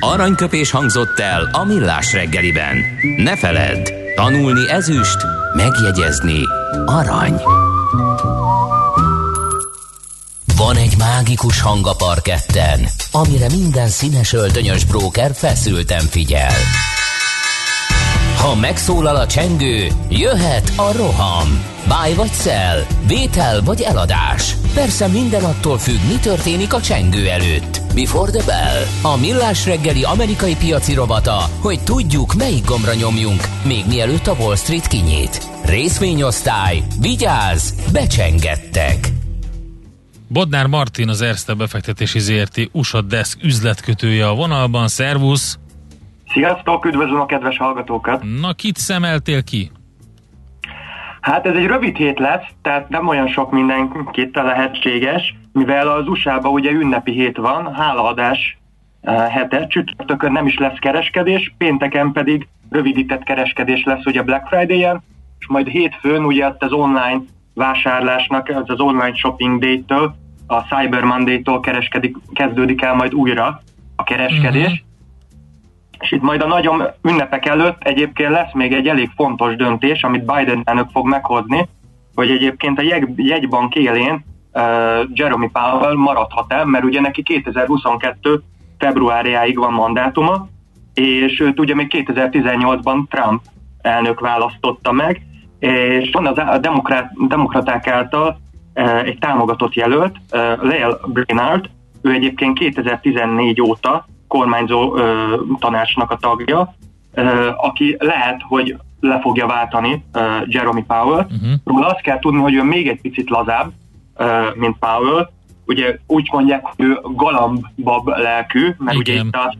Aranyköpés hangzott el a millás reggeliben. Ne feledd, tanulni ezüst, megjegyezni arany. Van egy mágikus hang a parketten, amire minden színes öltönyös bróker feszülten figyel. Ha megszólal a csengő, jöhet a roham. Báj vagy szel, vétel vagy eladás. Persze minden attól függ, mi történik a csengő előtt. Before the bell. A millás reggeli amerikai piaci robata, hogy tudjuk, melyik gombra nyomjunk, még mielőtt a Wall Street kinyit. Részvényosztály, vigyáz, becsengettek. Bodnár Martin, az Erste befektetési ZRT USA Desk üzletkötője a vonalban. Szervusz! Sziasztok, üdvözlöm a kedves hallgatókat! Na, kit szemeltél ki? Hát ez egy rövid hét lesz, tehát nem olyan sok mindenkit lehetséges, mivel az USA-ban ugye ünnepi hét van, hálaadás eh, hete, csütörtökön nem is lesz kereskedés, pénteken pedig rövidített kereskedés lesz ugye Black Friday-en, és majd hétfőn ugye az online vásárlásnak, az az online shopping day-től, a Cyber Monday-tól kereskedik, kezdődik el majd újra a kereskedés. Uh-huh. És itt majd a nagyon ünnepek előtt egyébként lesz még egy elég fontos döntés, amit Biden elnök fog meghozni, hogy egyébként a jegy, jegybank élén uh, Jeremy Powell maradhat el, mert ugye neki 2022 februárjáig van mandátuma, és őt ugye még 2018-ban Trump elnök választotta meg, és van az a demokrát, demokraták által egy támogatott jelölt, uh, Lael Brainard, ő egyébként 2014 óta kormányzó ö, tanácsnak a tagja, ö, aki lehet, hogy le fogja váltani ö, Jeremy Powell. Uh-huh. Róla azt kell tudni, hogy ő még egy picit lazább, ö, mint Powell. Ugye úgy mondják, hogy ő galambab lelkű, mert Igen. ugye itt a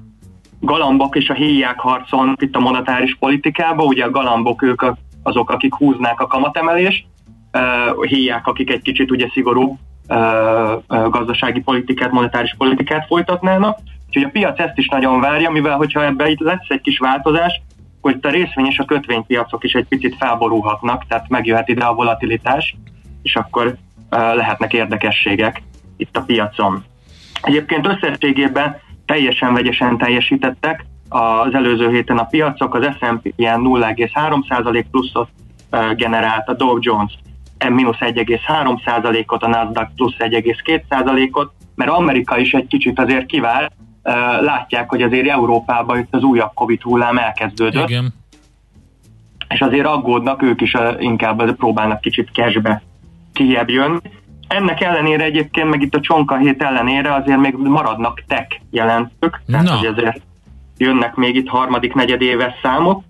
galambok és a héják harcolnak itt a monetáris politikában, ugye a galambok ők azok, akik húznák a kamatemelést, a héják, akik egy kicsit ugye szigorú gazdasági politikát, monetáris politikát folytatnának. Úgyhogy a piac ezt is nagyon várja, mivel hogyha ebbe itt lesz egy kis változás, hogy a részvény és a kötvénypiacok is egy picit felborulhatnak, tehát megjöhet ide a volatilitás, és akkor uh, lehetnek érdekességek itt a piacon. Egyébként összességében teljesen vegyesen teljesítettek az előző héten a piacok, az S&P ilyen 0,3% pluszot uh, generált, a Dow Jones mínusz 1,3%-ot, a Nasdaq plusz 1,2%-ot, mert Amerika is egy kicsit azért kivál, látják, hogy azért Európában itt az újabb Covid hullám elkezdődött. Igen. És azért aggódnak, ők is inkább próbálnak kicsit cashbe kijebb jönni. Ennek ellenére egyébként, meg itt a csonka hét ellenére azért még maradnak tech jelentők, tehát no. hogy azért jönnek még itt harmadik negyed éves számok.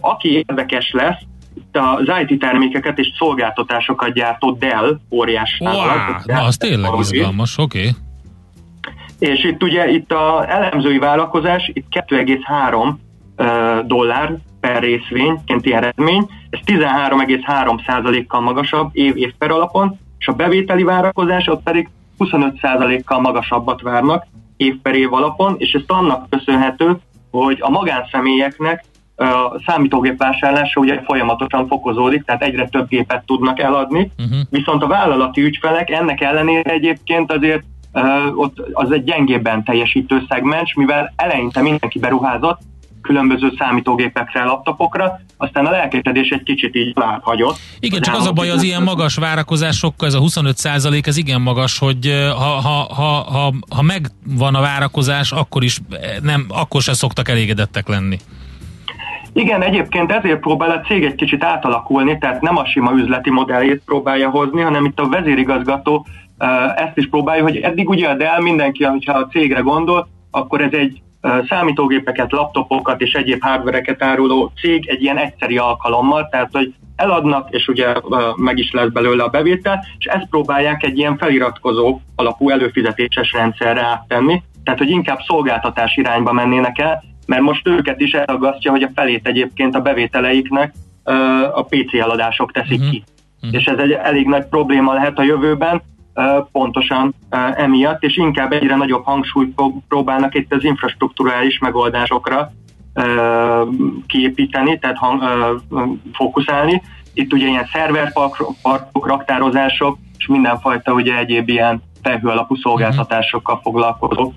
Aki érdekes lesz, itt az IT termékeket és szolgáltatásokat gyártó Dell óriás wow, Na, az tényleg izgalmas, oké. Okay. És itt ugye itt a elemzői vállalkozás itt 2,3 dollár per részvénykénti eredmény, ez 13,3%-kal magasabb év-év per alapon, és a bevételi várakozás ott pedig 25%-kal magasabbat várnak év per év alapon, és ezt annak köszönhető, hogy a magánszemélyeknek a számítógép vásárlása ugye folyamatosan fokozódik, tehát egyre több gépet tudnak eladni, uh-huh. viszont a vállalati ügyfelek ennek ellenére egyébként azért ott az egy gyengébben teljesítő szegmens, mivel eleinte mindenki beruházott, különböző számítógépekre, laptopokra, aztán a lelkesedés egy kicsit így láthagyott. Igen, csak az a baj, az ilyen magas várakozásokkal, ez a 25 százalék, ez igen magas, hogy ha, ha, ha, ha, ha megvan a várakozás, akkor is nem, akkor se szoktak elégedettek lenni. Igen, egyébként ezért próbál a cég egy kicsit átalakulni, tehát nem a sima üzleti modellét próbálja hozni, hanem itt a vezérigazgató ezt is próbálja, hogy eddig ugye a Dell mindenki, ha a cégre gondol, akkor ez egy számítógépeket, laptopokat és egyéb hardvereket áruló cég egy ilyen egyszeri alkalommal, tehát hogy eladnak, és ugye meg is lesz belőle a bevétel, és ezt próbálják egy ilyen feliratkozó alapú előfizetéses rendszerre áttenni, tehát hogy inkább szolgáltatás irányba mennének el, mert most őket is elagasztja, hogy a felét egyébként a bevételeiknek a PC eladások teszik uh-huh. ki. Uh-huh. És ez egy elég nagy probléma lehet a jövőben, pontosan emiatt, és inkább egyre nagyobb hangsúlyt próbálnak itt az infrastruktúrális megoldásokra kiépíteni, tehát hang, fókuszálni. Itt ugye ilyen szerverparkok, raktározások, és mindenfajta ugye egyéb ilyen felhő alapú szolgáltatásokkal foglalkozó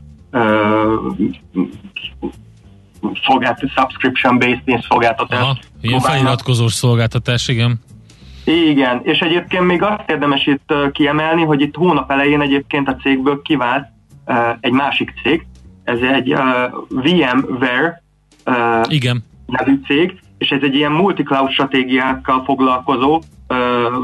szolgált, subscription-based szolgáltatás. Aha, ilyen feliratkozós szolgáltatás, igen. Igen, és egyébként még azt érdemes itt kiemelni, hogy itt hónap elején egyébként a cégből kivált egy másik cég, ez egy VMware Igen. nevű cég, és ez egy ilyen multi-cloud stratégiákkal foglalkozó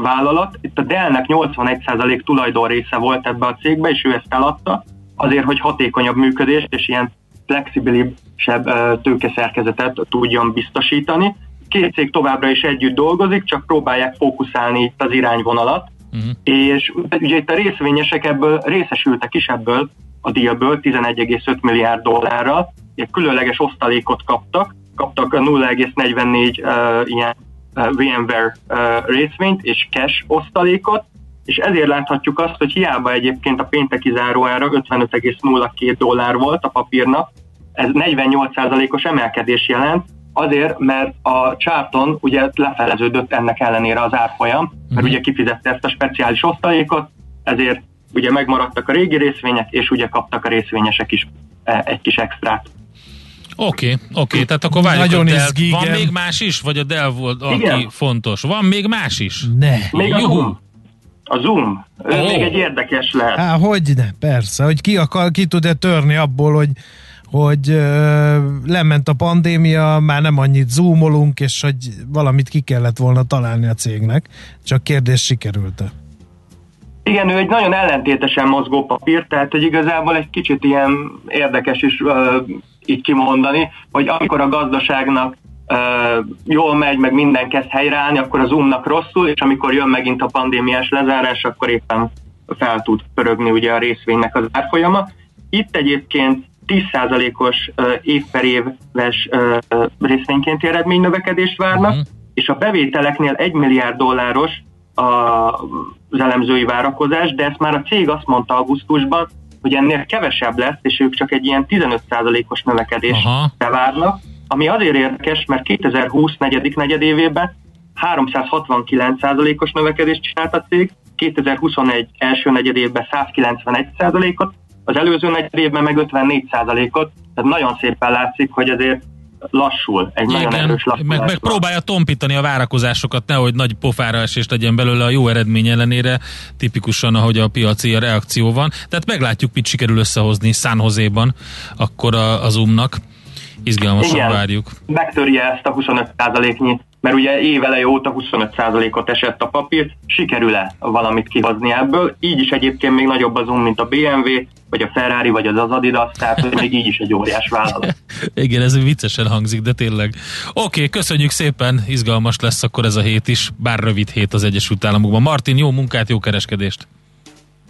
vállalat. Itt a Dell-nek 81% tulajdon része volt ebbe a cégbe, és ő ezt eladta, azért, hogy hatékonyabb működés és ilyen flexibilisebb tőkeszerkezetet tudjon biztosítani két cég továbbra is együtt dolgozik, csak próbálják fókuszálni itt az irányvonalat, uh-huh. és ugye itt a részvényesek ebből részesültek is ebből a díjből 11,5 milliárd dollárra, egy különleges osztalékot kaptak, kaptak 0,44 uh, ilyen uh, VMware uh, részvényt és cash osztalékot, és ezért láthatjuk azt, hogy hiába egyébként a pénteki záróára 55,02 dollár volt a papírnak, ez 48%-os emelkedés jelent, Azért, mert a csárton ugye lefeleződött ennek ellenére az árfolyam, mert uh-huh. ugye kifizette ezt a speciális osztalékot, ezért ugye megmaradtak a régi részvények, és ugye kaptak a részvényesek is e, egy kis extrát. Oké, okay, oké, okay, tehát akkor várjuk Nagyon a Dell. Izgi, Van még más is, vagy a Dell volt, aki igen. fontos? Van még más is? Ne. Még a Zoom. A Zoom. Ő oh. még egy érdekes lehet. Há, hogy ne, persze, hogy ki, akar, ki tud-e törni abból, hogy hogy ö, lement a pandémia, már nem annyit zoomolunk, és hogy valamit ki kellett volna találni a cégnek, csak kérdés sikerült -e? Igen, ő egy nagyon ellentétesen mozgó papír, tehát hogy igazából egy kicsit ilyen érdekes is uh, így kimondani, hogy amikor a gazdaságnak uh, jól megy, meg minden kezd helyreállni, akkor az umnak rosszul, és amikor jön megint a pandémiás lezárás, akkor éppen fel tud pörögni ugye a részvénynek az árfolyama. Itt egyébként 10%-os év per éves részvénykénti eredménynövekedést várnak, uh-huh. és a bevételeknél 1 milliárd dolláros az elemzői várakozás, de ezt már a cég azt mondta augusztusban, hogy ennél kevesebb lesz, és ők csak egy ilyen 15%-os növekedést uh-huh. bevárnak, ami azért érdekes, mert 2020 negyedik negyedévében 369%-os növekedést csinált a cég, 2021 első negyedévben 191%-ot, az előző negyed évben meg 54%-ot, tehát nagyon szépen látszik, hogy azért lassul, egy Igen, nagyon erős meg, meg próbálja tompítani a várakozásokat, nehogy nagy pofára esést legyen belőle a jó eredmény ellenére, tipikusan ahogy a piaci a reakció van. Tehát meglátjuk, mit sikerül összehozni San Jose-ban, akkor a, az umnak. Izgalmasan Igen, várjuk. megtörje ezt a 25%-nyi mert ugye éveleje óta 25%-ot esett a papír, sikerül-e valamit kihozni ebből? Így is egyébként még nagyobb az um, mint a BMW, vagy a Ferrari, vagy az az Adidas, tehát hogy még így is egy óriás vállalat. Igen, ez viccesen hangzik, de tényleg. Oké, okay, köszönjük szépen, izgalmas lesz akkor ez a hét is, bár rövid hét az Egyesült Államokban. Martin, jó munkát, jó kereskedést!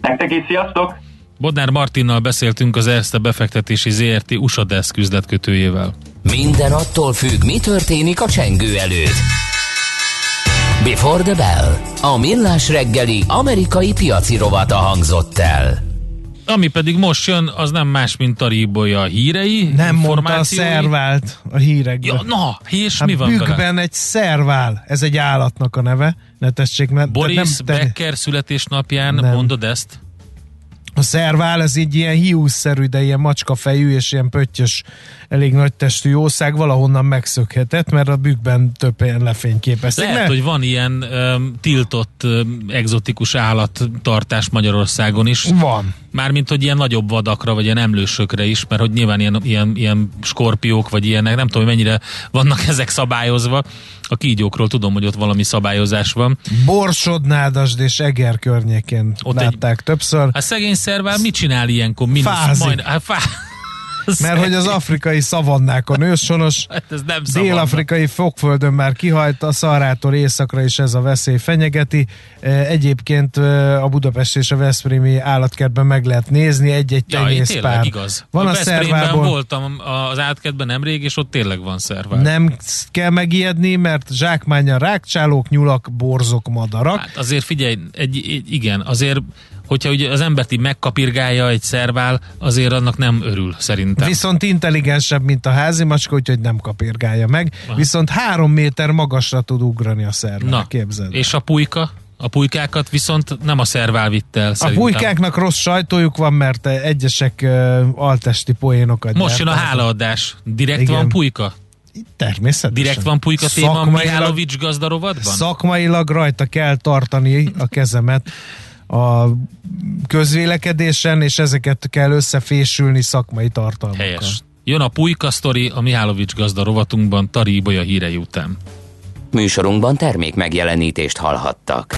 Nektek is, sziasztok! Bodnár Martinnal beszéltünk az Erste befektetési ZRT USA Desk üzletkötőjével. Minden attól függ, mi történik a csengő előtt. Before the Bell. A millás reggeli amerikai piaci rovata hangzott el. Ami pedig most jön, az nem más, mint Taribolya hírei. Nem mondta a szervált a hírekben. Ja, na, és hát mi van vele? egy szervál, ez egy állatnak a neve. Ne tessék, mert Boris nem, te... Becker születésnapján nem. mondod ezt? a szervál, ez így ilyen hiúszerű, de ilyen macskafejű és ilyen pöttyös, elég nagy testű jószág valahonnan megszökhetett, mert a bükkben több ilyen lefényképezték. Lehet, hogy van ilyen um, tiltott um, egzotikus állattartás Magyarországon is. Van. Mármint, hogy ilyen nagyobb vadakra, vagy ilyen emlősökre is, mert hogy nyilván ilyen, ilyen, ilyen skorpiók, vagy ilyenek, nem tudom, hogy mennyire vannak ezek szabályozva. A kígyókról tudom, hogy ott valami szabályozás van. Borsod, Nádasd és Eger környékén ott látták egy... többször. A szegény szervál mit csinál ilyenkor? Minusz, Fázik. Majd, hát fá... Mert hogy az afrikai szavannákon őshonos, hát ez nem dél-afrikai fogföldön már kihajt, a szarától északra is ez a veszély fenyegeti. E, egyébként e, a Budapest és a Veszprémi állatkertben meg lehet nézni egy-egy tenyészpár. igaz. Van a, a szervából. voltam az állatkertben nemrég, és ott tényleg van szervár. Nem kell megijedni, mert zsákmánya rákcsálók, nyulak, borzok, madarak. Hát azért figyelj, egy, egy, igen, azért hogyha ugye az embert így megkapirgálja egy szervál, azért annak nem örül szerintem. Viszont intelligensebb, mint a házi macska, úgyhogy nem kapirgálja meg. Aha. Viszont három méter magasra tud ugrani a szervál, Na, képzeld. És a pulyka? A pulykákat viszont nem a szervál vitt el, szerintem. A pulykáknak rossz sajtójuk van, mert egyesek altesti poénokat Most jön a hálaadás. Direkt Igen. van pulyka? Természetesen. Direkt van pulyka téma Mihálovics gazdarovatban? Szakmailag rajta kell tartani a kezemet a közvélekedésen, és ezeket kell összefésülni szakmai tartalmakkal. Helyes. Jön a Pulyka sztori a Mihálovics gazda rovatunkban Tari Ibolya hírei után. Műsorunkban termék megjelenítést hallhattak.